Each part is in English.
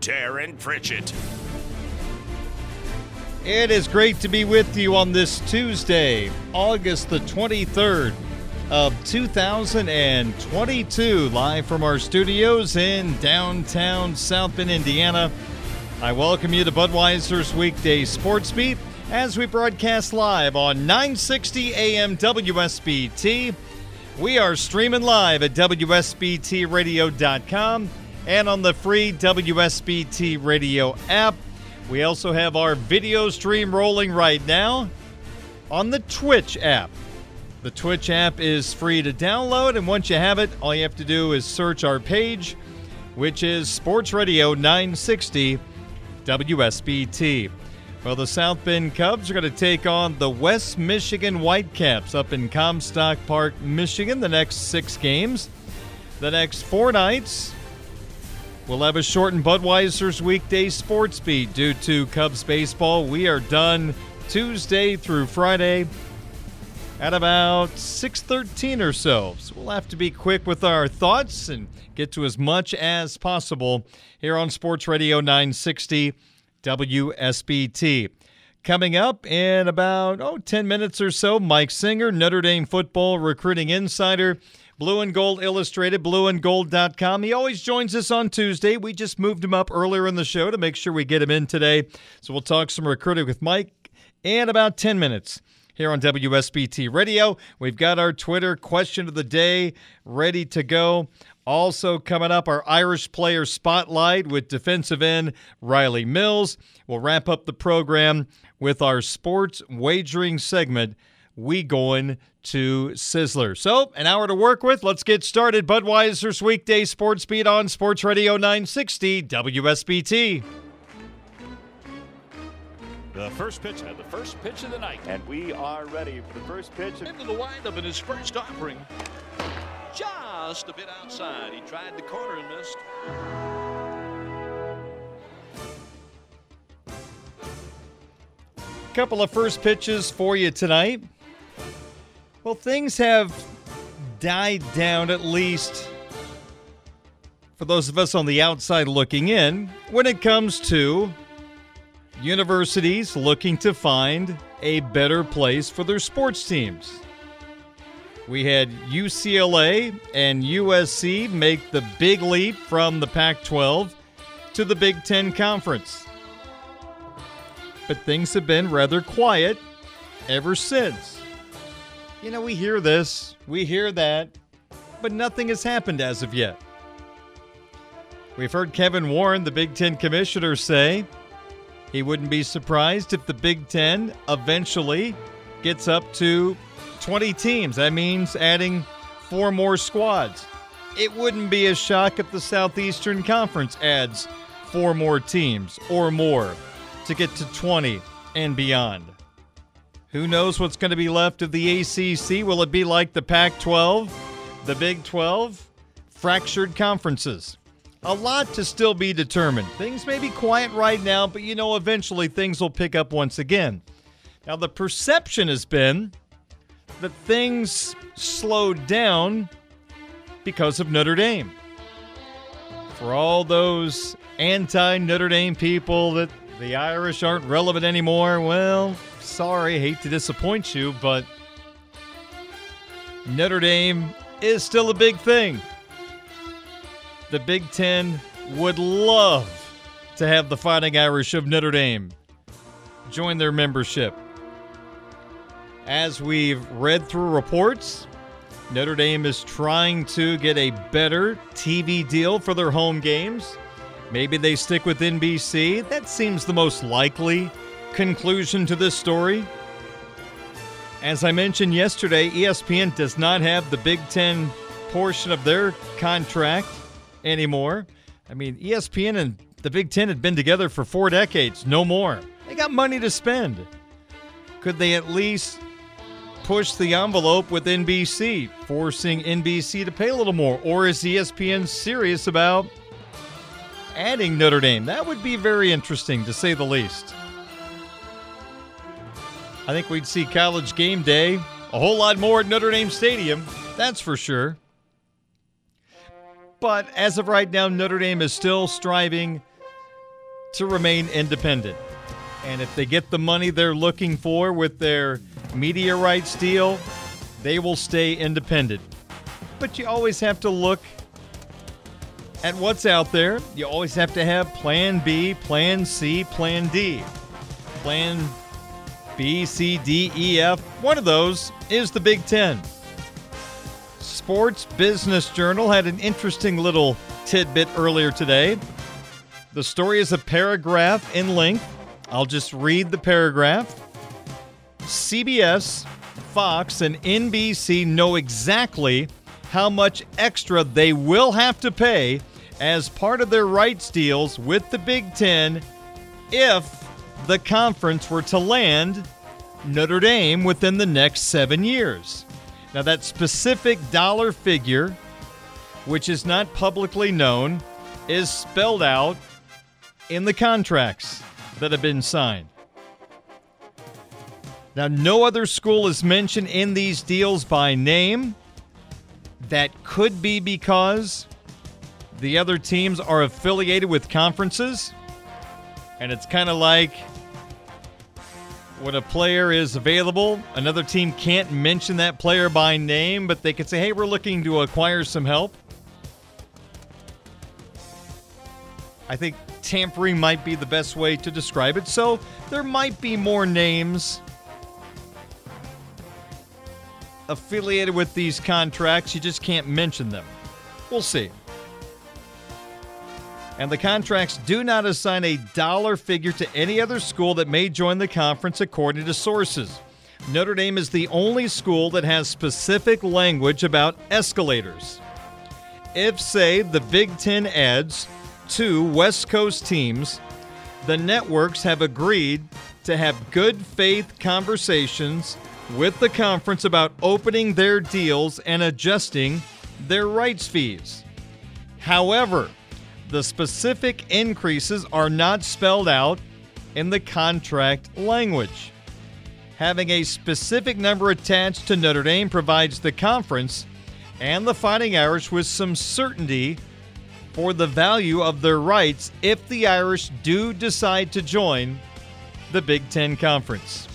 Darren Pritchett. It is great to be with you on this Tuesday, August the 23rd of 2022, live from our studios in downtown South Bend, Indiana. I welcome you to Budweiser's weekday sports beat as we broadcast live on 960 AM WSBT. We are streaming live at WSBTRadio.com and on the free WSBT Radio app. We also have our video stream rolling right now on the Twitch app. The Twitch app is free to download, and once you have it, all you have to do is search our page, which is Sports Radio 960 WSBT. Well, the South Bend Cubs are going to take on the West Michigan Whitecaps up in Comstock Park, Michigan, the next six games. The next four nights, we'll have a shortened Budweiser's weekday sports beat due to Cubs baseball. We are done Tuesday through Friday at about 6:13 or so. So we'll have to be quick with our thoughts and get to as much as possible here on Sports Radio 960 WSBT. Coming up in about oh 10 minutes or so, Mike Singer, Notre Dame football recruiting insider, Blue and Gold Illustrated, blueandgold.com. He always joins us on Tuesday. We just moved him up earlier in the show to make sure we get him in today. So we'll talk some recruiting with Mike in about 10 minutes here on WSBT Radio. We've got our Twitter question of the day ready to go. Also, coming up, our Irish player spotlight with defensive end Riley Mills. We'll wrap up the program with our sports wagering segment. We going to Sizzler. So, an hour to work with. Let's get started. Budweiser's weekday sports beat on Sports Radio 960 WSBT. The first pitch and the first pitch of the night. And we are ready for the first pitch. Into the windup in his first offering. Just a bit outside. He tried the corner and missed. Couple of first pitches for you tonight. Well, things have died down at least for those of us on the outside looking in when it comes to universities looking to find a better place for their sports teams. We had UCLA and USC make the big leap from the Pac 12 to the Big Ten Conference. But things have been rather quiet ever since. You know, we hear this, we hear that, but nothing has happened as of yet. We've heard Kevin Warren, the Big Ten commissioner, say he wouldn't be surprised if the Big Ten eventually gets up to 20 teams. That means adding four more squads. It wouldn't be a shock if the Southeastern Conference adds four more teams or more to get to 20 and beyond. Who knows what's going to be left of the ACC? Will it be like the Pac 12, the Big 12? Fractured conferences. A lot to still be determined. Things may be quiet right now, but you know, eventually things will pick up once again. Now, the perception has been that things slowed down because of Notre Dame. For all those anti Notre Dame people that the Irish aren't relevant anymore, well, sorry, hate to disappoint you, but Notre Dame is still a big thing. The Big Ten would love to have the Fighting Irish of Notre Dame join their membership. As we've read through reports, Notre Dame is trying to get a better TV deal for their home games. Maybe they stick with NBC. That seems the most likely conclusion to this story. As I mentioned yesterday, ESPN does not have the Big Ten portion of their contract anymore. I mean, ESPN and the Big Ten had been together for four decades, no more. They got money to spend. Could they at least push the envelope with NBC, forcing NBC to pay a little more? Or is ESPN serious about adding Notre Dame? That would be very interesting, to say the least. I think we'd see college game day a whole lot more at Notre Dame Stadium, that's for sure. But as of right now, Notre Dame is still striving to remain independent. And if they get the money they're looking for with their media rights deal, they will stay independent. But you always have to look at what's out there. You always have to have plan B, plan C, plan D. Plan B, C, D, E, F. One of those is the Big Ten. Sports Business Journal had an interesting little tidbit earlier today. The story is a paragraph in length. I'll just read the paragraph. CBS, Fox, and NBC know exactly how much extra they will have to pay as part of their rights deals with the Big Ten if the conference were to land Notre Dame within the next seven years. Now, that specific dollar figure, which is not publicly known, is spelled out in the contracts that have been signed. Now, no other school is mentioned in these deals by name. That could be because the other teams are affiliated with conferences. And it's kind of like when a player is available, another team can't mention that player by name, but they could say, hey, we're looking to acquire some help. I think tampering might be the best way to describe it. So there might be more names affiliated with these contracts. You just can't mention them. We'll see. And the contracts do not assign a dollar figure to any other school that may join the conference, according to sources. Notre Dame is the only school that has specific language about escalators. If, say, the Big Ten adds two West Coast teams, the networks have agreed to have good faith conversations with the conference about opening their deals and adjusting their rights fees. However, the specific increases are not spelled out in the contract language. Having a specific number attached to Notre Dame provides the conference and the Fighting Irish with some certainty for the value of their rights if the Irish do decide to join the Big Ten Conference.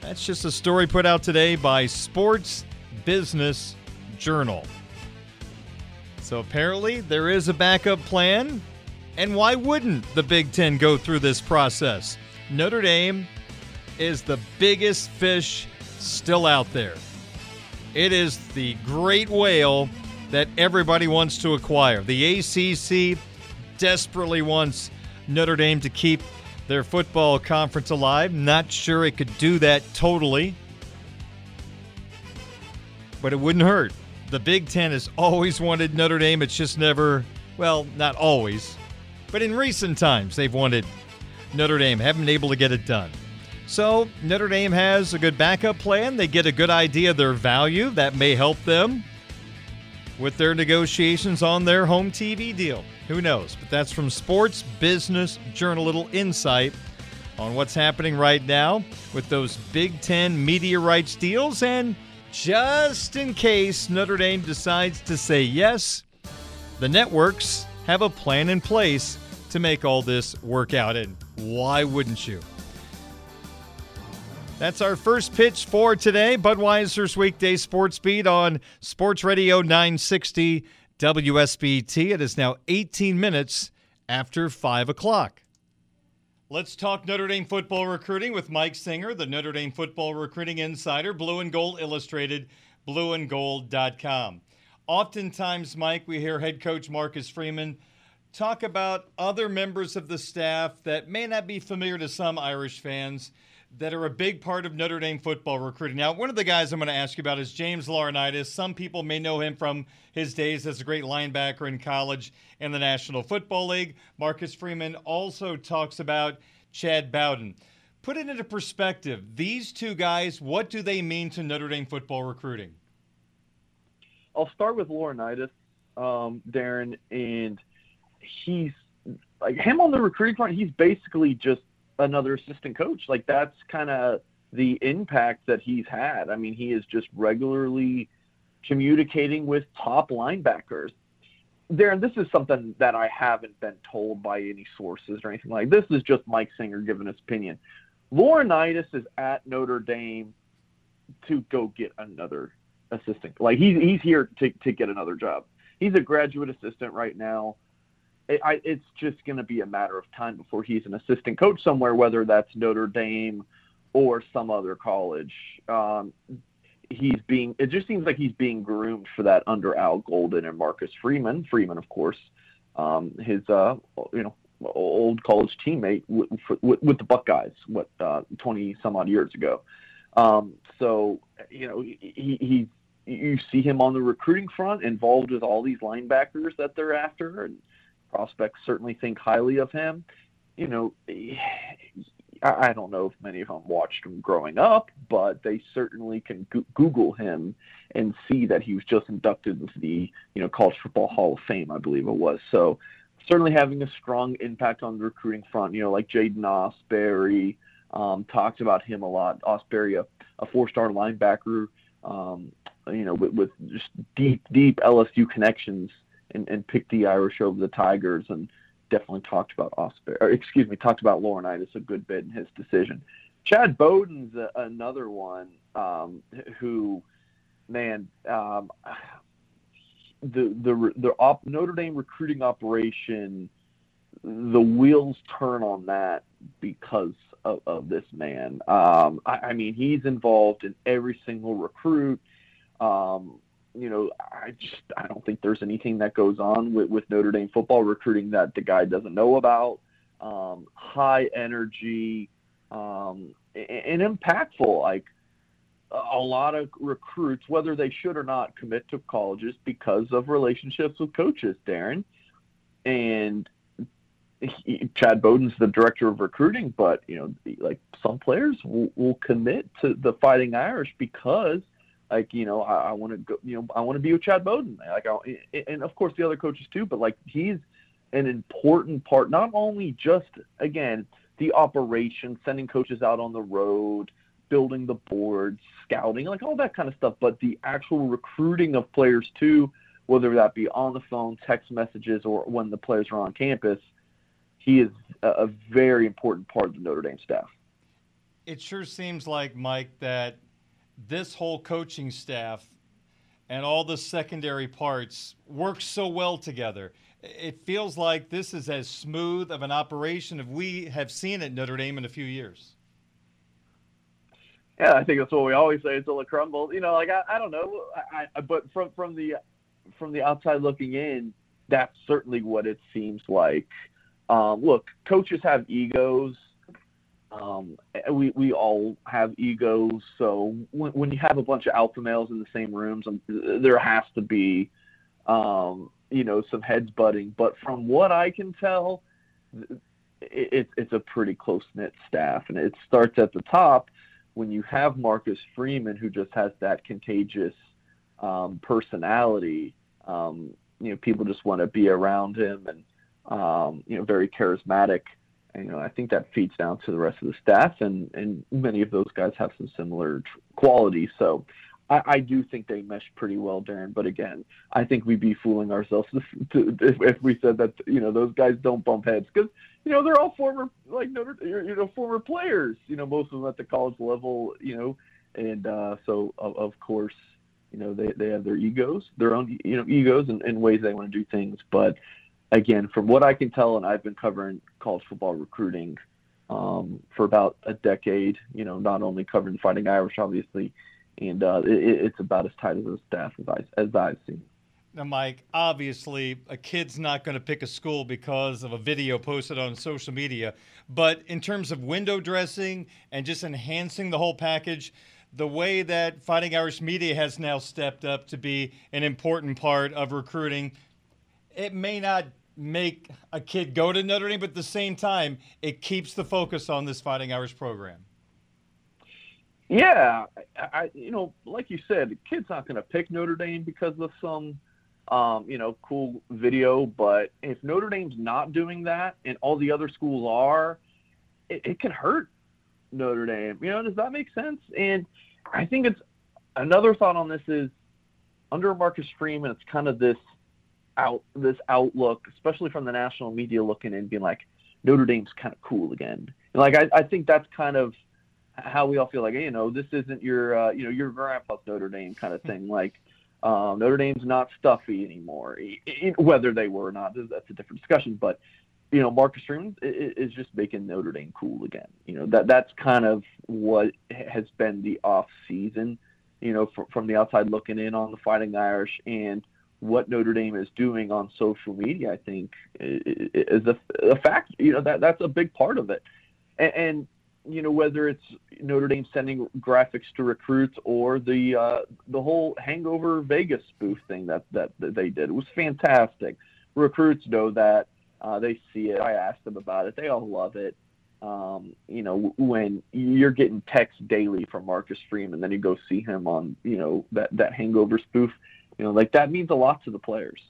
That's just a story put out today by Sports Business Journal. So apparently there is a backup plan. And why wouldn't the Big Ten go through this process? Notre Dame is the biggest fish still out there. It is the great whale that everybody wants to acquire. The ACC desperately wants Notre Dame to keep their football conference alive. Not sure it could do that totally. but it wouldn't hurt. The Big Ten has always wanted Notre Dame. It's just never, well, not always, but in recent times, they've wanted Notre Dame, haven't been able to get it done. So Notre Dame has a good backup plan. They get a good idea of their value. That may help them with their negotiations on their home TV deal. Who knows? But that's from Sports Business Journal. Little insight on what's happening right now with those Big Ten media rights deals. And just in case Notre Dame decides to say yes, the networks have a plan in place to make all this work out. And why wouldn't you? That's our first pitch for today. Budweiser's weekday sports beat on Sports Radio 960 WSBT. It is now 18 minutes after 5 o'clock. Let's talk Notre Dame football recruiting with Mike Singer, the Notre Dame football recruiting insider, Blue and Gold Illustrated, blueandgold.com. Oftentimes, Mike, we hear head coach Marcus Freeman talk about other members of the staff that may not be familiar to some Irish fans that are a big part of Notre Dame football recruiting. Now, one of the guys I'm going to ask you about is James Laurinaitis. Some people may know him from his days as a great linebacker in college and the National Football League. Marcus Freeman also talks about Chad Bowden. Put it into perspective. These two guys, what do they mean to Notre Dame football recruiting? I'll start with Laurinaitis, um, Darren, and he's like him on the recruiting front. He's basically just another assistant coach. Like that's kind of the impact that he's had. I mean, he is just regularly communicating with top linebackers. Darren, this is something that I haven't been told by any sources or anything like this. Is just Mike Singer giving his opinion. Laurinaitis is at Notre Dame to go get another assistant. Like he's he's here to to get another job. He's a graduate assistant right now I, it's just going to be a matter of time before he's an assistant coach somewhere, whether that's Notre Dame or some other college. Um, he's being it just seems like he's being groomed for that under Al Golden and Marcus Freeman. Freeman, of course, um, his uh, you know old college teammate with, with, with the Buckeyes, what uh, twenty some odd years ago. Um, so you know he, he you see him on the recruiting front, involved with all these linebackers that they're after, and prospects certainly think highly of him. You know, I don't know if many of them watched him growing up, but they certainly can Google him and see that he was just inducted into the you know College Football Hall of Fame, I believe it was. So certainly having a strong impact on the recruiting front. You know, like Jaiden Ausberry um, talked about him a lot. Ausberry, a, a four-star linebacker, um, you know, with, with just deep, deep LSU connections and, and picked the Irish over the Tigers and definitely talked about Oscar, or excuse me, talked about Laurinaitis a good bit in his decision. Chad Bowden's a, another one um, who, man, um, the the the op, Notre Dame recruiting operation, the wheels turn on that because of, of this man. Um, I, I, mean, he's involved in every single recruit. Um, you know, I just I don't think there's anything that goes on with, with Notre Dame football recruiting that the guy doesn't know about. Um, high energy um, and, and impactful. Like a lot of recruits, whether they should or not, commit to colleges because of relationships with coaches. Darren and he, Chad Bowden's the director of recruiting, but you know, like some players will, will commit to the Fighting Irish because like you know I, I want to go you know I want to be with Chad Bowden like I, and of course the other coaches too but like he's an important part not only just again the operation sending coaches out on the road building the board scouting like all that kind of stuff but the actual recruiting of players too whether that be on the phone text messages or when the players are on campus he is a, a very important part of the Notre Dame staff. It sure seems like Mike that this whole coaching staff and all the secondary parts work so well together. It feels like this is as smooth of an operation as we have seen at Notre Dame in a few years. Yeah, I think that's what we always say until it crumbles. You know, like I, I don't know, I, I, but from from the from the outside looking in, that's certainly what it seems like. Um, look, coaches have egos Um, we we all have egos, so when, when you have a bunch of alpha males in the same rooms, um, there has to be, um, you know, some heads butting. But from what I can tell, it, it's a pretty close knit staff, and it starts at the top when you have Marcus Freeman, who just has that contagious um, personality. Um, you know, people just want to be around him, and um, you know, very charismatic. You know, I think that feeds down to the rest of the staff, and and many of those guys have some similar qualities. So I, I do think they mesh pretty well, Darren. But again, I think we'd be fooling ourselves to, to, if, if we said that you know those guys don't bump heads because you know they're all former like Notre, you know former players. You know most of them at the college level. You know, and uh, so of, of course you know they, they have their egos, their own you know egos and, and ways they want to do things. But again, from what I can tell, and I've been covering college football recruiting um, for about a decade. You know, not only covering Fighting Irish, obviously and uh, it, it's about as tight as a staff as, as I've seen. Now, Mike, obviously, a kid's not going to pick a school because of a video posted on social media. But in terms of window dressing and just enhancing the whole package, the way that Fighting Irish Media has now stepped up to be an important part of recruiting, it may not make a kid go to Notre Dame, but at the same time, it keeps the focus on this Fighting Irish program. Yeah, I, you know, like you said, the kid's not going to pick Notre Dame because of some, um, you know, cool video. But if Notre Dame's not doing that and all the other schools are, it, it can hurt Notre Dame. You know, does that make sense? And I think it's another thought on this is under Marcus Freeman, it's kind of this out this outlook, especially from the national media looking in, being like Notre Dame's kind of cool again. And like I, I think that's kind of how we all feel like, hey, you know, this isn't your, uh, you know, your grandpa's Notre Dame kind of thing. Like, um, Notre Dame's not stuffy anymore. Whether they were or not, that's a different discussion. But, you know, Marcus Freeman is just making Notre Dame cool again. You know, that that's kind of what has been the off season. You know, from, from the outside looking in on the Fighting Irish and what Notre Dame is doing on social media, I think is a, a fact. You know, that that's a big part of it. And, and you know whether it's Notre Dame sending graphics to recruits or the uh, the whole Hangover Vegas spoof thing that, that that they did it was fantastic. Recruits know that uh, they see it. I asked them about it. They all love it. Um, you know when you're getting texts daily from Marcus Freeman, and then you go see him on you know that that Hangover spoof. You know like that means a lot to the players.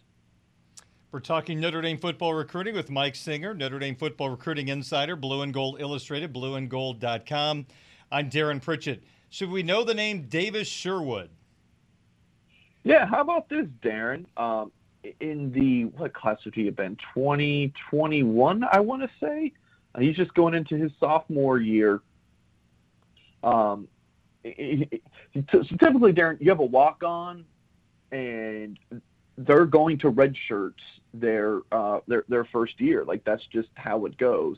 We're talking Notre Dame football recruiting with Mike Singer, Notre Dame football recruiting insider, Blue and Gold Illustrated, blueandgold.com. I'm Darren Pritchett. Should we know the name Davis Sherwood? Yeah, how about this, Darren? Um, in the what class would he have been? 2021, I want to say. Uh, he's just going into his sophomore year. Um, so typically, Darren, you have a walk on, and they're going to redshirt their uh, their their first year. Like that's just how it goes.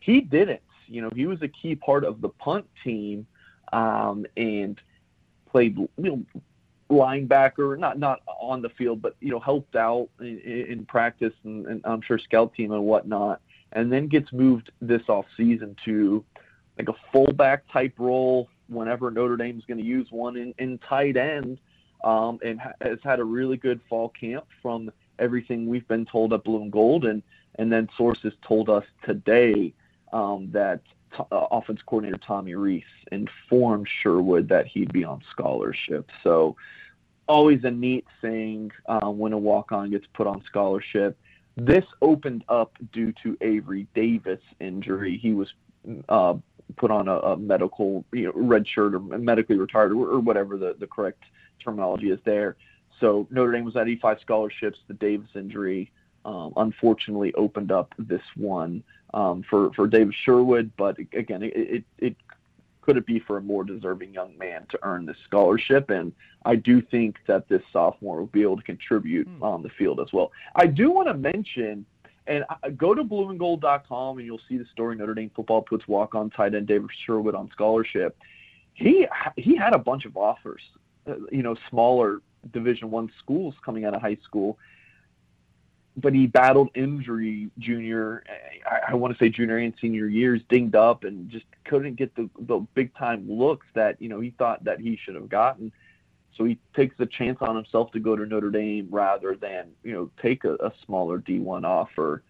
He didn't. You know, he was a key part of the punt team um, and played you know, linebacker, not not on the field, but you know helped out in, in practice and, and, I'm sure scout team and whatnot. And then gets moved this off season to like a fullback type role whenever Notre Dame's going to use one in, in tight end um, and ha- has had a really good fall camp from everything we've been told at Blue and Gold, and and then sources told us today um, that t- uh, offense coordinator Tommy Rees informed Sherwood that he'd be on scholarship. So always a neat thing uh, when a walk-on gets put on scholarship. This opened up due to Avery Davis injury. He was uh, put on a, a medical you know, red shirt or medically retired or, or whatever the, the correct terminology is there. So Notre Dame was at E5 scholarships. The Davis injury um, unfortunately opened up this one um, for for Davis Sherwood, but again, it, it, it could it be for a more deserving young man to earn this scholarship? And I do think that this sophomore will be able to contribute hmm. on the field as well. I do want to mention, and go to blueandgold.com and you'll see the story Notre Dame football puts walk on tight end Davis Sherwood on scholarship. He he had a bunch of offers, you know, smaller Division One schools coming out of high school. but he battled injury junior, I, I want to say junior and senior years, dinged up, and just couldn't get the the big time looks that you know he thought that he should have gotten. So he takes the chance on himself to go to Notre Dame rather than you know take a, a smaller D1 offer,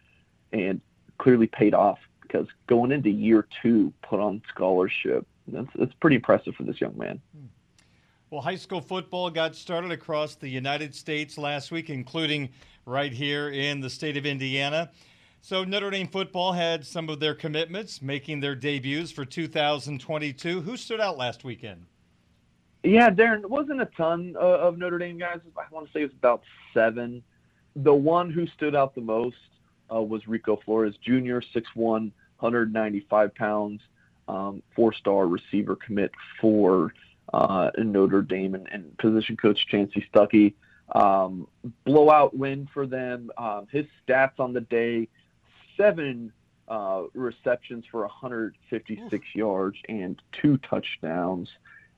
and clearly paid off because going into year two, put on scholarship. That's that's pretty impressive for this young man. Hmm. Well, high school football got started across the United States last week, including right here in the state of Indiana. So Notre Dame football had some of their commitments making their debuts for 2022. Who stood out last weekend? Yeah, Darren, wasn't a ton uh, of Notre Dame guys. I want to say it was about seven. The one who stood out the most uh, was Rico Flores Jr., 6'1", 195 pounds, um, four-star receiver commit for uh, Notre Dame, and, and, position coach Chansi Stuckey. Um, blowout win for them. Um, his stats on the day: seven uh, receptions for 156 Oof. yards and two touchdowns.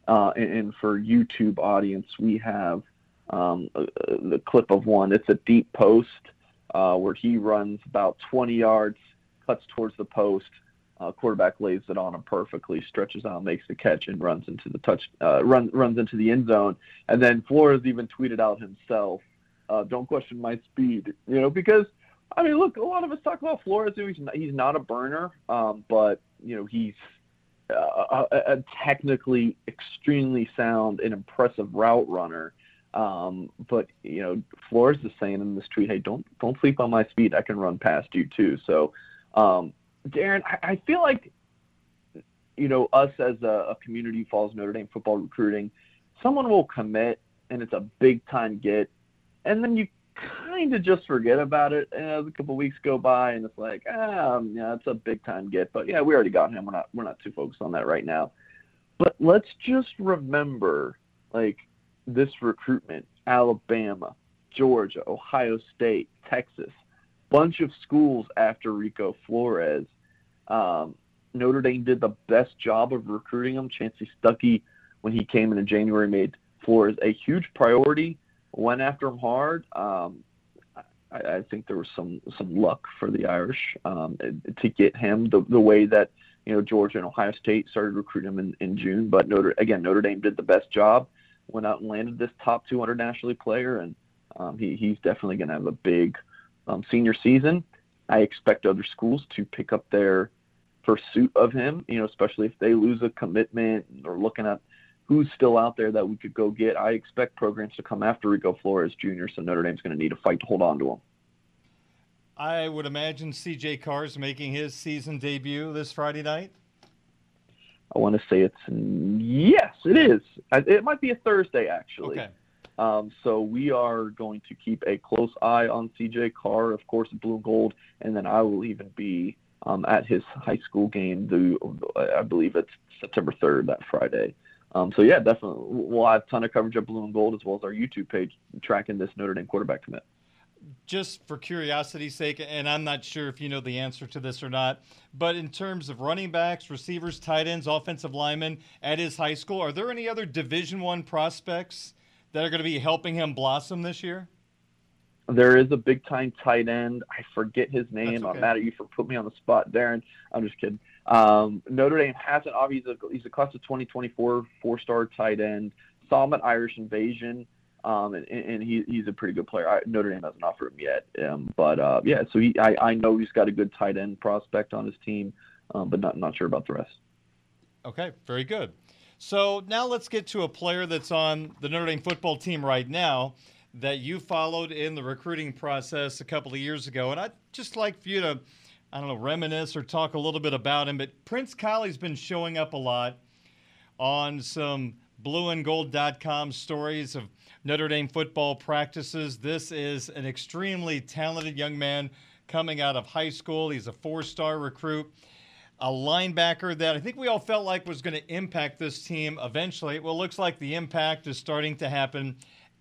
Uh, and, and, for YouTube audience, we have um, a, a, the clip of one. It's a deep post uh, where he runs about 20 yards, cuts towards the post. Uh, quarterback lays it on him perfectly, stretches out, makes the catch, and runs into the touch, uh, runs runs into the end zone. And then Flores even tweeted out himself, uh, "Don't question my speed," you know, because I mean, look, a lot of us talk about Flores. He's not, he's not a burner, um, but you know, he's uh, a, a, technically extremely sound and impressive route runner. Um, but you know, Flores is saying in this tweet, "Hey, don't don't sleep on my speed. I can run past you too." So, um, Darren, I, I, feel like you know us as a, a community follows Notre Dame football recruiting. Someone will commit, and it's a big time get, and then you kind of just forget about it. And a couple weeks go by, and it's like, ah, yeah, it's a big time get. But yeah, we already got him. We're not we're not too focused on that right now. But let's just remember, like this recruitment: Alabama, Georgia, Ohio State, Texas, bunch of schools after Rico Flores. Um, Notre Dame did the best job of recruiting him. Chansi Stuckey, when he came in in January, made Flores a huge priority went after him hard. Um, I, I, think there was some some luck for the Irish um, to get him the the way that you know Georgia and Ohio State started recruiting him in, in June. But Notre again Notre Dame did the best job, went out and landed this top 200 nationally player, and um, he he's definitely going to have a big um, senior season. I expect other schools to pick up their pursuit of him. You know, especially if they lose a commitment or looking at who's still out there that we could go get. I expect programs to come after Rico Flores Jr., so Notre Dame's going to need a fight to hold on to him. I would imagine CJ Carr's making his season debut this Friday night. I want to say it's yes, it is. It might be a Thursday actually. Okay. Um, so we are going to keep a close eye on CJ Carr, of course, blue and gold, and then I will even be um, at his high school game. The I believe it's September third, that Friday. Um, so yeah, definitely, we'll have a ton of coverage of blue and gold as well as our YouTube page tracking this Notre Dame quarterback commit. Just for curiosity's sake, and I'm not sure if you know the answer to this or not, but in terms of running backs, receivers, tight ends, offensive linemen at his high school, are there any other Division One prospects that are going to be helping him blossom this year? There is a big time tight end. I forget his name. Okay. I'm mad at you for putting me on the spot, Darren. I'm just kidding. Um, Notre Dame hasn't. Obviously, he's a, he's a class of 2024 four-star tight end. Saw him at Irish Invasion, um, and, and he, he's a pretty good player. I, Notre Dame hasn't offered him yet, um, but uh, yeah. So he, I, I know he's got a good tight end prospect on his team, um, but not not sure about the rest. Okay, very good. So now let's get to a player that's on the Notre Dame football team right now that you followed in the recruiting process a couple of years ago, and I'd just like for you to I don't know, reminisce or talk a little bit about him. But Prince Kollie been showing up a lot on some blueandgold.com stories of Notre Dame football practices. This is an extremely talented young man coming out of high school. He's a four star recruit, a linebacker that I think we all felt like was going to impact this team eventually. Well, looks like the impact is starting to happen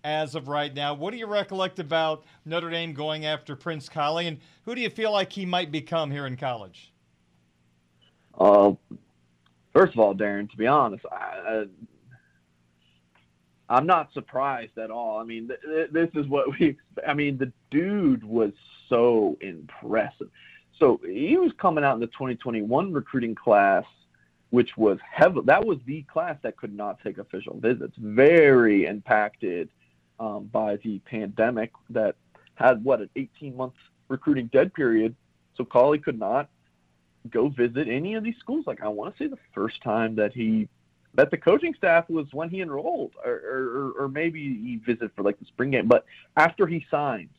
as of right now. What do you recollect about Notre Dame going after Prince Kollie, and who do you feel like he might become here in college? Uh, first of all, Darren, to be honest, I, I'm not surprised at all. I mean, th- th- this is what we. I mean, the dude was so impressive. So he was coming out in the 2021 recruiting class, which was heavy. That was the class that could not take official visits. Very impacted um, by the pandemic that had what an 18 month recruiting dead period. So Kollie could not go visit any of these schools. Like I want to say the first time that he that the coaching staff was when he enrolled, or, or, or maybe he visited for like the spring game. But after he signed,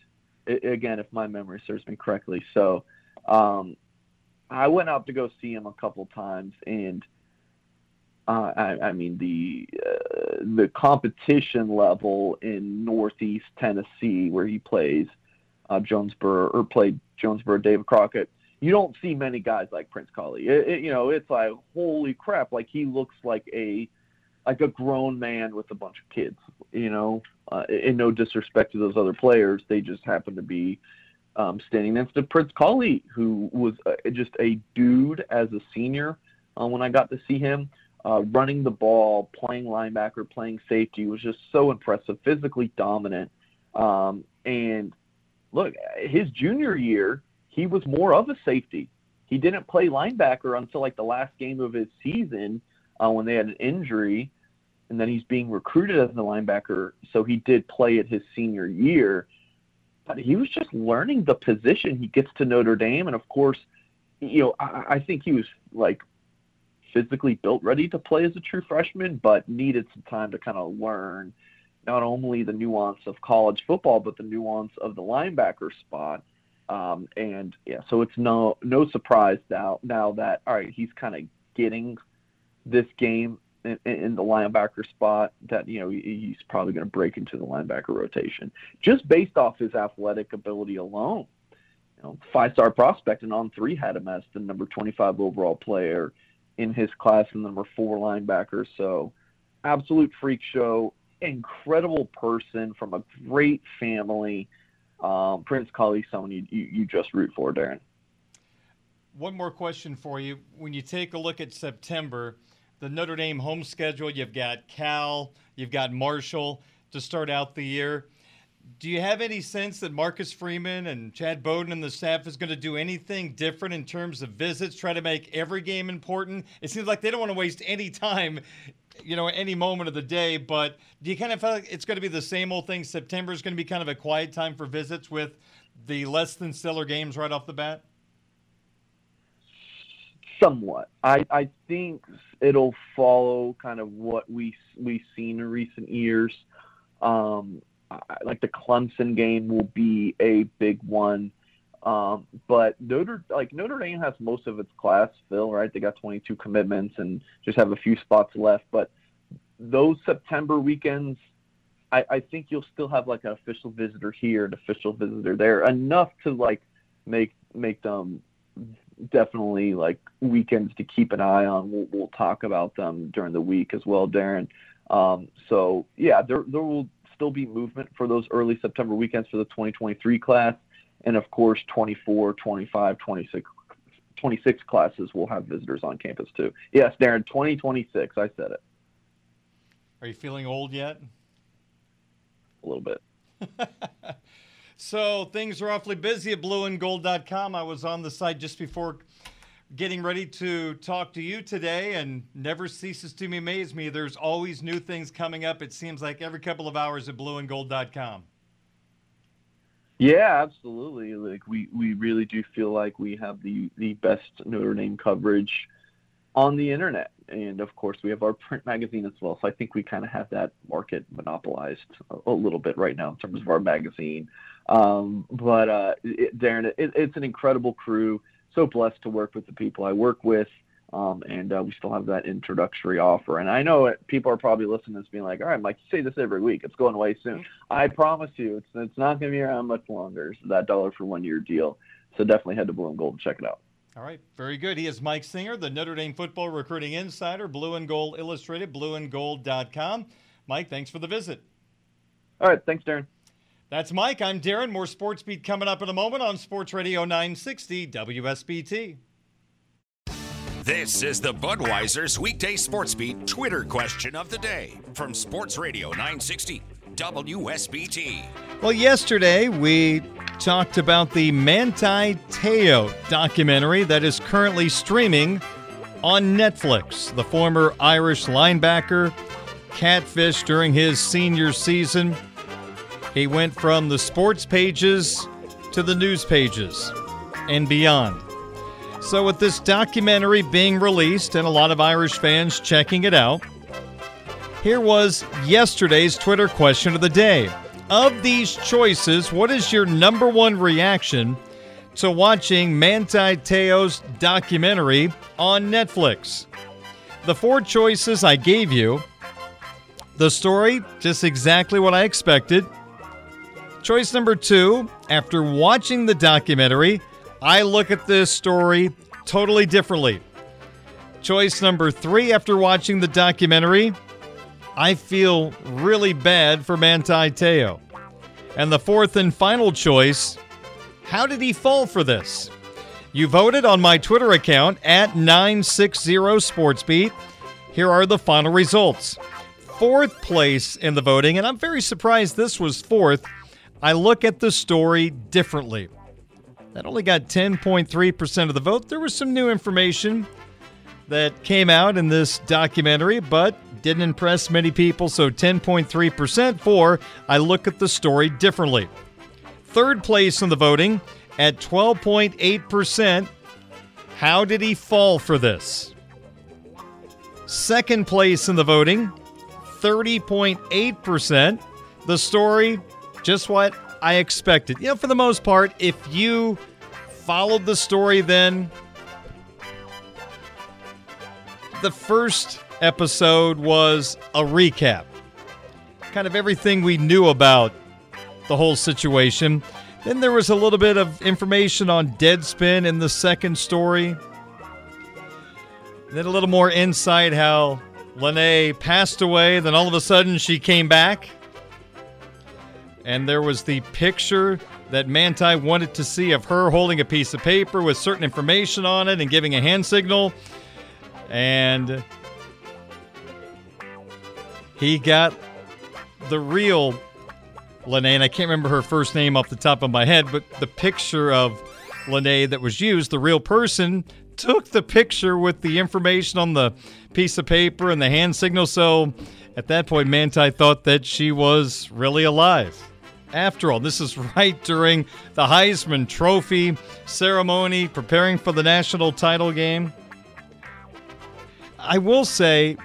again, if my memory serves me correctly, so um, I went out to go see him a couple times, and I, I, mean the uh, the competition level in Northeast Tennessee, where he plays uh, Jonesborough or played Jonesborough David Crockett you don't see many guys like Prince Kollie. It, it, you know, it's like holy crap! Like he looks like a like a grown man with a bunch of kids. You know, uh, in no disrespect to those other players, they just happen to be um, standing next to Prince Kollie, who was uh, just a dude as a senior. Uh, when I got to see him uh, running the ball, playing linebacker, playing safety, was just so impressive, physically dominant. Um, and look, his junior year he was more of a safety. He didn't play linebacker until like the last game of his season uh, when they had an injury, and then he's being recruited as a linebacker. So he did play at his senior year, but he was just learning the position. He gets to Notre Dame, and of course, you know, I, I think he was like physically built ready to play as a true freshman, but needed some time to kind of learn not only the nuance of college football, but the nuance of the linebacker spot. Um, and yeah, so it's no no surprise now now that all right, he's kind of getting this game in, in, the linebacker spot that you know he's probably going to break into the linebacker rotation just based off his athletic ability alone. You know, five star prospect and On3 had him as the number 25 overall player in his class and number four linebacker. So absolute freak show, incredible person from a great family um, Prince Kollie, someone you, you, you just root for, Darren. One more question for you. When you take a look at September, the Notre Dame home schedule, you've got Cal, you've got Marshall to start out the year. Do you have any sense that Marcus Freeman and Chad Bowden and the staff is going to do anything different in terms of visits, try to make every game important? It seems like they don't want to waste any time you know, any moment of the day. But do you kind of feel like it's going to be the same old thing? September is going to be kind of a quiet time for visits with the less than stellar games right off the bat? Somewhat. I, I think it'll follow kind of what we we've seen in recent years. Um, like the Clemson game will be a big one. Um, but Notre like Notre Dame has most of its class filled, right? They got 22 commitments and just have a few spots left. But those September weekends, I, I think you'll still have like an official visitor here, an official visitor there, enough to like make make them definitely like weekends to keep an eye on. We'll, we'll talk about them during the week as well, Darren. Um, so yeah, there there will still be movement for those early September weekends for the 2023 class. And of course 24 25 26 26 classes will have visitors on campus too. Yes darren 2026 i said it. Are you feeling old yet? A little bit. So things are awfully busy at blueandgold.com i was on the site just before getting ready to talk to you today and never ceases to amaze me there's always new things coming up it seems like every couple of hours at blueandgold.com yeah, absolutely. Like we, we really do feel like we have the, the best Notre Dame coverage on the internet. And of course, we have our print magazine as well. So I think we kind of have that market monopolized a, a, little bit right now in terms of our magazine. Um, but uh, it, Darren, it, it's an incredible crew. So blessed to work with the people I work with. Um, and uh, we still have that introductory offer. And I know people are probably listening to this being like, all right, Mike, you say this every week. It's going away soon. I promise you, it's, it's not going to be around much longer. So that dollar for one year deal. So definitely head to Blue and Gold and check it out. All right, very good. He is Mike Singer, the Notre Dame football recruiting insider, Blue and Gold Illustrated, blueandgold.com. Mike, thanks for the visit. All right, thanks, Darren. That's Mike. I'm Darren. More Sports Beat coming up in a moment on Sports Radio 960 WSBT. This is the Budweiser's weekday sports beat Twitter question of the day from Sports Radio 960 WSBT. Well, yesterday we talked about the Manti Te'o documentary that is currently streaming on Netflix. The former Irish linebacker catfish during his senior season. He went from the sports pages to the news pages and beyond. So, with this documentary being released and a lot of Irish fans checking it out, here was yesterday's Twitter question of the day. Of these choices, what is your number one reaction to watching Manti Te'o's documentary on Netflix? The four choices I gave you the story, just exactly what I expected. Choice number two, after watching the documentary, I look at this story totally differently. Choice number three, after watching the documentary, I feel really bad for Manti Te'o. And the fourth and final choice, how did he fall for this? You voted on my Twitter account at 960SportsBeat. Here are the final results. Fourth place in the voting, and I'm very surprised this was fourth. I look at the story differently. That only got 10.3% of the vote. There was some new information that came out in this documentary, but didn't impress many people. So 10.3% for I look at the story differently. Third place in the voting at 12.8%. How did he fall for this? Second place in the voting, 30.8%. The story, just what I expected. You know, for the most part, if you followed the story, then the first episode was a recap. Kind of everything we knew about the whole situation. Then there was a little bit of information on Deadspin in the second story. Then a little more insight how Lennay passed away, then all of a sudden she came back and there was the picture that Manti wanted to see of her holding a piece of paper with certain information on it and giving a hand signal. And he got the real Lennay, I can't remember her first name off the top of my head, but the picture of Lennay that was used, the real person, took the picture with the information on the piece of paper and the hand signal. So at that point, Manti thought that she was really alive. After all, this is right during the Heisman Trophy ceremony, preparing for the national title game. I will say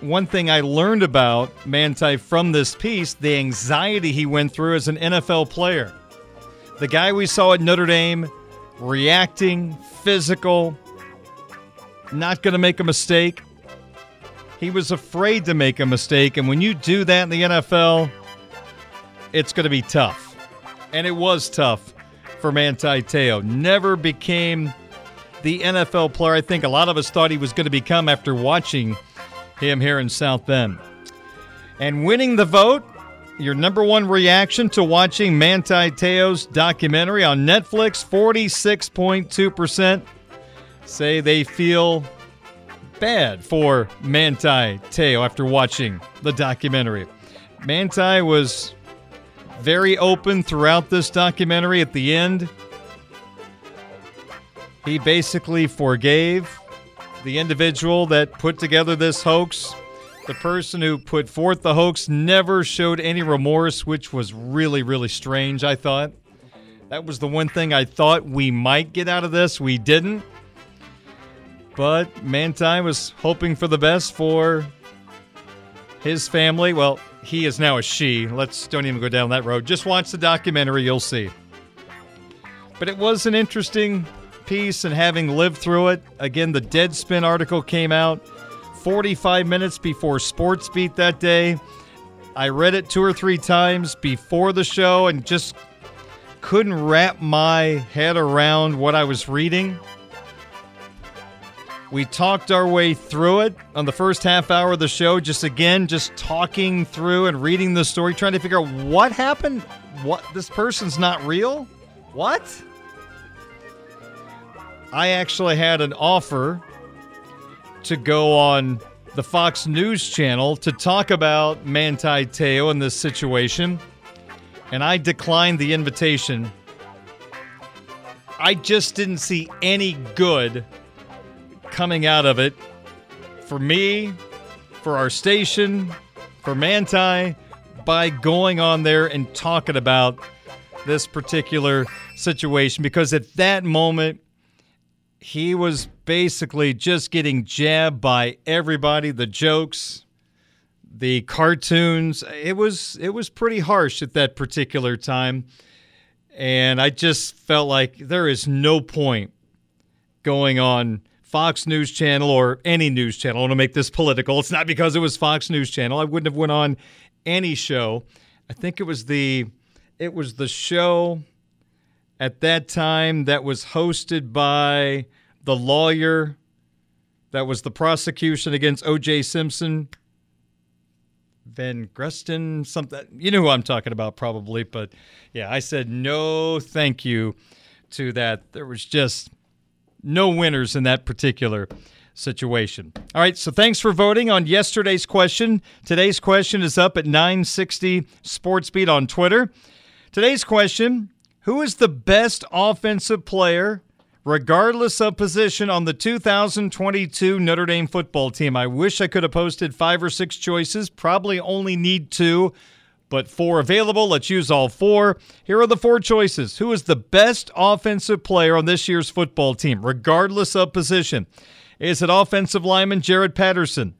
one thing I learned about Manti from this piece the anxiety he went through as an NFL player. The guy we saw at Notre Dame reacting, physical, not going to make a mistake. He was afraid to make a mistake. And when you do that in the NFL, it's going to be tough. And it was tough for Manti Te'o. Never became the NFL player I think a lot of us thought he was going to become after watching him here in South Bend. And winning the vote, your number one reaction to watching Manti Te'o's documentary on Netflix 46.2% say they feel bad for Manti Te'o after watching the documentary. Manti was very open throughout this documentary. At the end, he basically forgave the individual that put together this hoax. The person who put forth the hoax never showed any remorse, which was really, really strange, I thought. That was the one thing I thought we might get out of this. We didn't. But Manti was hoping for the best for his family. Well, he is now a she. Let's don't even go down that road. Just watch the documentary, you'll see. But it was an interesting piece, and having lived through it, again, the Deadspin article came out 45 minutes before Sports Beat that day. I read it two or three times before the show and just couldn't wrap my head around what I was reading. We talked our way through it on the first half hour of the show, just again, just talking through and reading the story, trying to figure out what happened. What this person's not real? What? I actually had an offer to go on the Fox News channel to talk about Manti Te'o in this situation, and I declined the invitation. I just didn't see any good coming out of it for me, for our station, for Manti, by going on there and talking about this particular situation because at that moment, he was basically just getting jabbed by everybody, the jokes, the cartoons. It was it was pretty harsh at that particular time. And I just felt like there is no point going on Fox News Channel or any news channel. I want to make this political. It's not because it was Fox News Channel. I wouldn't have went on any show. I think it was the it was the show at that time that was hosted by the lawyer that was the prosecution against O.J. Simpson. Van Gresten, something. You know who I'm talking about, probably. But yeah, I said no thank you to that. There was just no winners in that particular situation. All right, so thanks for voting on yesterday's question. Today's question is up at 960 SportsBeat on Twitter. Today's question Who is the best offensive player, regardless of position, on the 2022 Notre Dame football team? I wish I could have posted five or six choices. Probably only need two, but four available. Let's use all four. Here are the four choices. Who is the best offensive player on this year's football team, regardless of position? Is it offensive lineman Jarrett Patterson?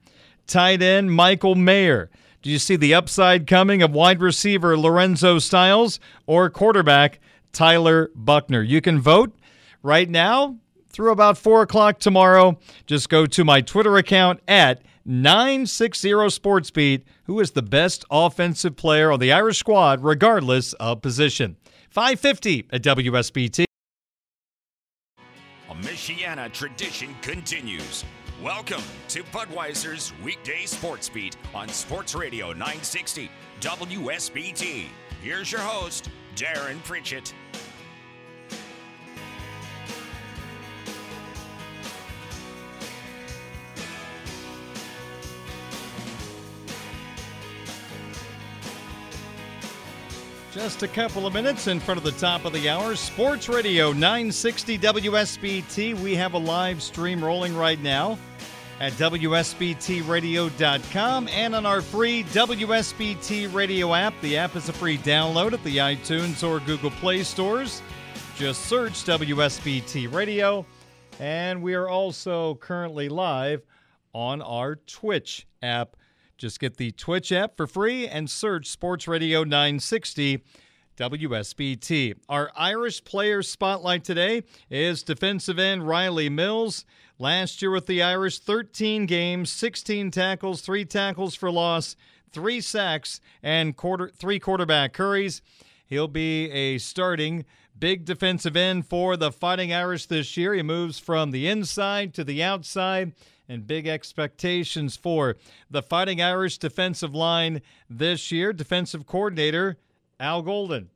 Tight end Michael Mayer? Do you see the upside coming of wide receiver Lorenzo Styles or quarterback Tyler Buchner? You can vote right now through about 4 o'clock tomorrow. Just go to my Twitter account at 960 SportsBeat, who is the best offensive player on the Irish squad, regardless of position. 550 at WSBT. A Michiana tradition continues. Welcome to Budweiser's weekday sports beat on Sports Radio 960 WSBT. Here's your host, Darren Pritchett. Just a couple of minutes in front of the top of the hour. Sports Radio 960 WSBT. We have a live stream rolling right now at WSBTradio.com and on our free WSBT radio app. The app is a free download at the iTunes or Google Play stores. Just search WSBT Radio. And we are also currently live on our Twitch app. Just get the Twitch app for free and search Sports Radio 960 WSBT. Our Irish player spotlight today is defensive end Riley Mills. Last year with the Irish, 13 games, 16 tackles, three tackles for loss, three sacks, and quarter three quarterback hurries. He'll be a starting big defensive end for the Fighting Irish this year. He moves from the inside to the outside and big expectations for the Fighting Irish defensive line this year. Defensive coordinator Al Golden.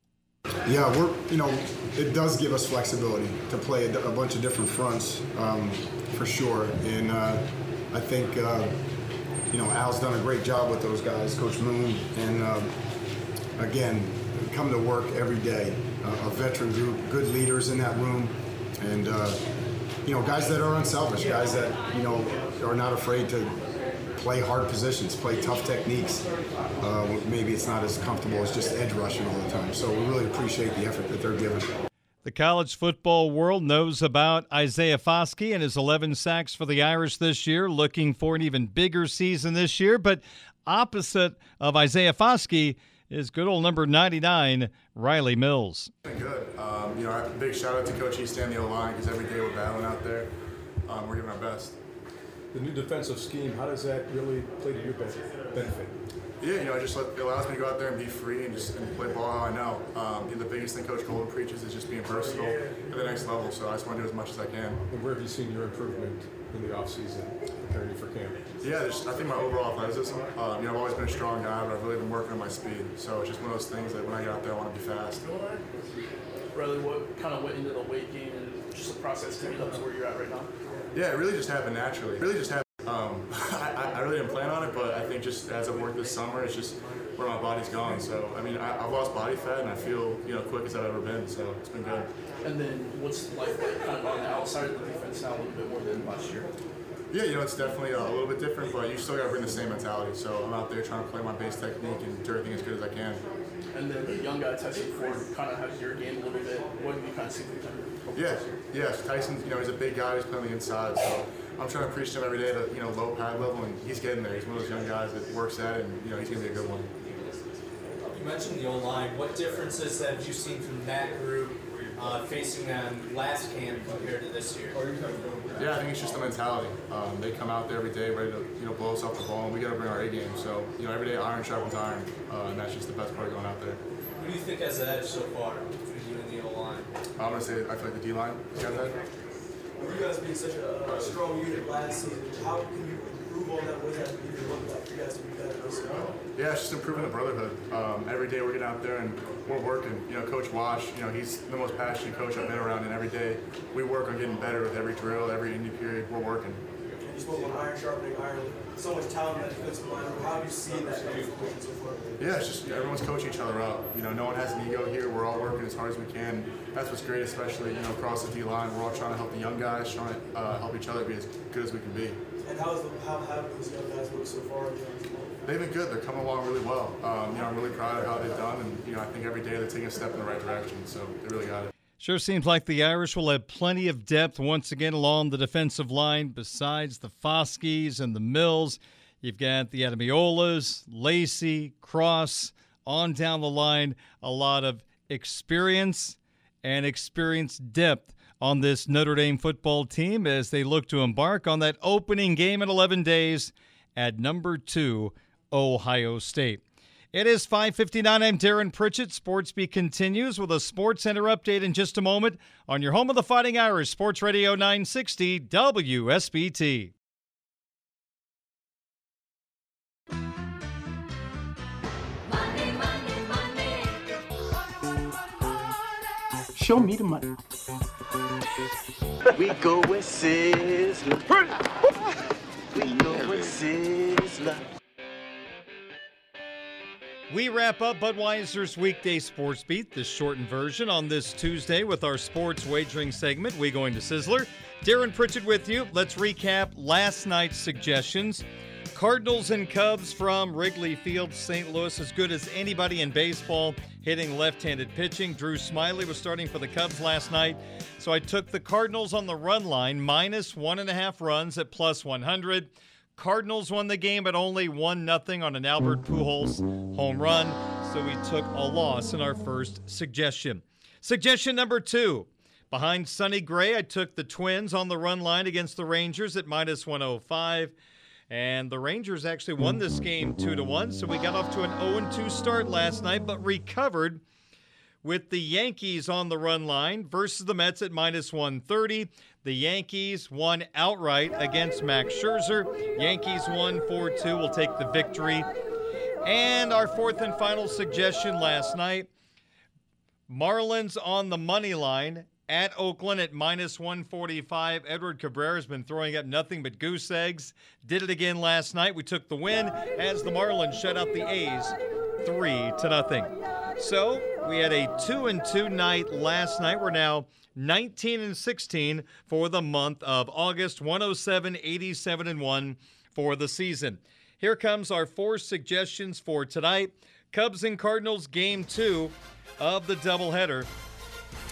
Yeah, we're you know it does give us flexibility to play a, bunch of different fronts um, for sure, and uh, I think uh, you know Al's done a great job with those guys, Coach Moon, and uh, again come to work every day. a veteran group, good leaders in that room, and uh, you know guys that are unselfish, guys that you know are not afraid to play hard positions, play tough techniques. Uh, maybe it's not as comfortable as just edge rushing all the time. So we really appreciate the effort that they're giving. The college football world knows about Isaiah Foskey and his 11 sacks for the Irish this year, looking for an even bigger season this year. But opposite of Isaiah Foskey is good old number 99, Riley Mills. Good. Um, you know, big shout out to Coach East and the O line because every day we're battling out there. Um, we're giving our best the new defensive scheme, how does that really play to your benefit? Yeah, you know, it just let, it allows me to go out there and be free and just and play ball how I know. Um, you know, the biggest thing Coach Golden preaches is just being versatile at the next level. So I just want to do as much as I can. And where have you seen your improvement in the offseason? preparing you for camp? Yeah, just, I think my overall athleticism. Um, you know, I've always been a strong guy, but I've really been working on my speed. So it's just one of those things that when I get out there, I want to be fast. Really, what kind of went into the weight gain and just the process to get up to where you're at right now? Yeah, it really just happened naturally. It really just happened. Um, I, I really didn't plan on it, but I think just as I've worked this summer, it's just where my body's gone. So I mean, I, I've lost body fat and I feel you know quick as I've ever been. So it's been good. And then what's life like kind of on the outside of the defense now a little bit more than last year? Yeah, you know, it's definitely a little bit different, but you still got to bring the same mentality. So I'm out there trying to play my base technique and do everything as good as I can. And then the young guy Tyson Ford kind of has your game a little bit. What have you kind of seen from him? Yeah, yeah. Tyson, you know, he's a big guy. He's playing the inside, so I'm trying to preach to him every day at a you know low pad level, and he's getting there. He's one of those young guys that works at it, and you know, he's gonna be a good one. You mentioned the O line. What differences have you seen from that group uh, facing them last camp compared to this year? Yeah, I think it's just the mentality. Um, they come out there every day ready to you know blow us off the ball, and we got to bring our A game. So you know, every day iron sharpens iron, uh, and that's just the best part of going out there. Who do you think has the edge so far between you and the O line? I'm gonna say I feel like the D line got that. With you guys being such a, a strong unit last season, how can you improve on that? What does that even look like for you guys to be better this year? Yeah, it's just improving the brotherhood. Um, every day we're getting out there and we're working. You know, Coach Wash, you know, he's the most passionate coach I've been around, and every day we work on getting better with every drill, every Indy period. We're working. You spoke about iron sharpening iron. So much talent that defensive line. How have you seen that so far? Yeah, it's just everyone's coaching each other up. You know, no one has an ego here. We're all working as hard as we can. That's what's great, especially you know across the D line. We're all trying to help the young guys, trying to uh, help each other be as good as we can be. And how, is the, how have those young guys looked so far? in terms of- They've been good. They're coming along really well. Um, you know, I'm really proud of how they've done, and you know, I think every day they're taking a step in the right direction. So they really got it. Sure seems like the Irish will have plenty of depth once again along the defensive line. Besides the Foskeys and the Mills, you've got the Ademilolas, Lacey, Cross, on down the line. A lot of experience and experience depth on this Notre Dame football team as they look to embark on that opening game in 11 days at number two, Ohio State. It is 5:59. I'm Darren Pritchett. Sportsbeat continues with a Sports Center update in just a moment on your home of the Fighting Irish, Sports Radio 960 WSBT. Show me the money. We go with Sizzler. We go with Sizzler. We wrap up Budweiser's weekday sports beat, the shortened version, on this Tuesday with our sports wagering segment. We going to Sizzler. Darren Pritchett with you. Let's recap last night's suggestions. Cardinals and Cubs from Wrigley Field, St. Louis, as good as anybody in baseball hitting left handed pitching. Drew Smyly was starting for the Cubs last night. So I took the Cardinals on the run line, minus one and a half runs at plus 100. Cardinals won the game at only 1 0 on an Albert Pujols home run. So we took a loss in our first suggestion. Suggestion number two. Behind Sonny Gray, I took the Twins on the run line against the Rangers at minus 105. And the Rangers actually won this game 2 to 1, so we got off to an 0 2 start last night, but recovered with the Yankees on the run line versus the Mets at minus 130. The Yankees won outright against Max Scherzer. Yankees won 4 2. We'll take the victory. And our fourth and final suggestion last night Marlins on the money line at Oakland at minus 145. Edward Cabrera has been throwing up nothing but goose eggs. Did it again last night. We took the win as the Marlins shut out the A's 3 to nothing. So, we had a 2 and 2 night last night. We're now 19 and 16 for the month of August, 107 87 and 1 for the season. Here comes our four suggestions for tonight. Cubs and Cardinals game 2 of the doubleheader.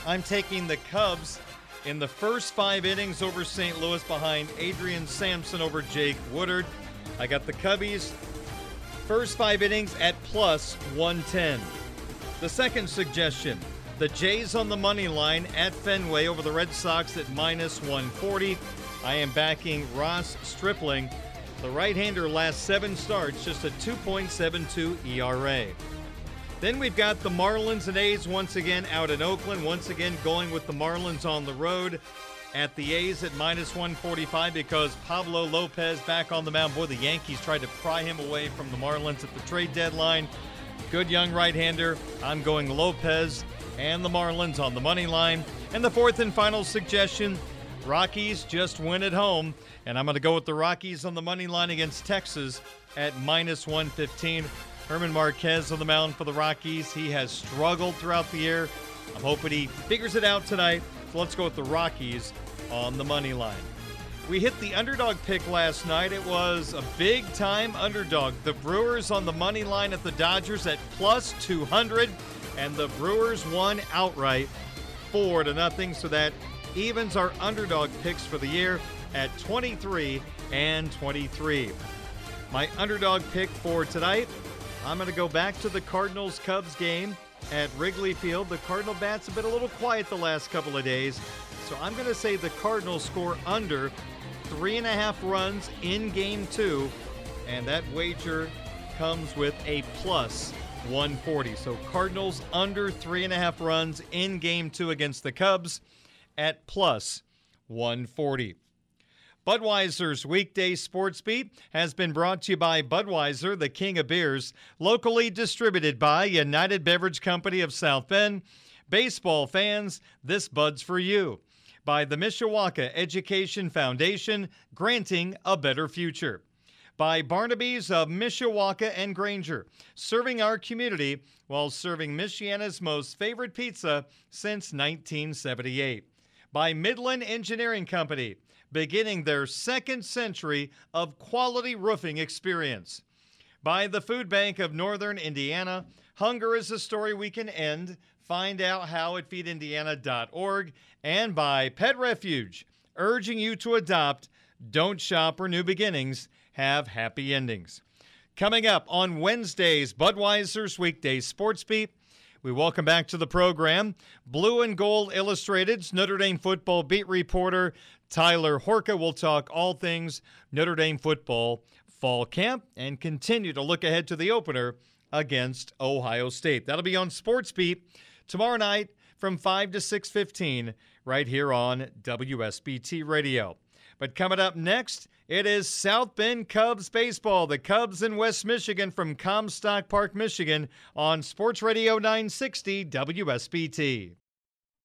I'm taking the Cubs in the first five innings over St. Louis behind Adrian Sampson over Jake Woodford. I got the Cubbies first five innings at plus 110. The second suggestion the Jays on the money line at Fenway over the Red Sox at minus 140. I am backing Ross Stripling. The right hander last seven starts, just a 2.72 ERA. Then we've got the Marlins and A's once again out in Oakland, once again going with the Marlins on the road. at the A's at minus 145 because Pablo Lopez back on the mound. Boy, the Yankees tried to pry him away from the Marlins at the trade deadline. Good young right hander. I'm going Lopez and the Marlins on the money line. And the fourth and final suggestion Rockies just win at home. And I'm going to go with the Rockies on the money line against Texas at minus 115. German Marquez on the mound for the Rockies. He has struggled throughout the year. I'm hoping he figures it out tonight. So let's go with the Rockies on the money line. We hit the underdog pick last night. It was a big time underdog. The Brewers on the money line at the Dodgers at plus 200, and the Brewers won outright, four to nothing. So that evens our underdog picks for the year at 23 and 23. My underdog pick for tonight, I'm going to go back to the Cardinals Cubs game at Wrigley Field. The Cardinal bats have been a little quiet the last couple of days, so I'm going to say the Cardinals score under three and a half runs in game two, and that wager comes with a plus 140. So Cardinals under three and a half runs in game two against the Cubs at plus 140. Budweiser's weekday sports beat has been brought to you by Budweiser, the king of beers, locally distributed by United Beverage Company of South Bend. Baseball fans, this Bud's for you. By the Mishawaka Education Foundation, granting a better future. By Barnaby's of Mishawaka and Granger, serving our community while serving Michiana's most favorite pizza since 1978. By Midland Engineering Company beginning their second century of quality roofing experience. By the Food Bank of Northern Indiana, hunger is a story we can end. Find out how at feedindiana.org. And by Pet Refuge, urging you to adopt, don't shop for new beginnings, have happy endings. Coming up on Wednesday's Budweiser's Weekday Sports Beat, we welcome back to the program Blue and Gold Illustrated's Notre Dame football beat reporter Tyler Horka will talk all things Notre Dame football fall camp and continue to look ahead to the opener against Ohio State. That'll be on Sports Beat tomorrow night from 5 to 6:15 right here on WSBT Radio. But coming up next, it is South Bend Cubs baseball. The Cubs in West Michigan from Comstock Park, Michigan on Sports Radio 960 WSBT.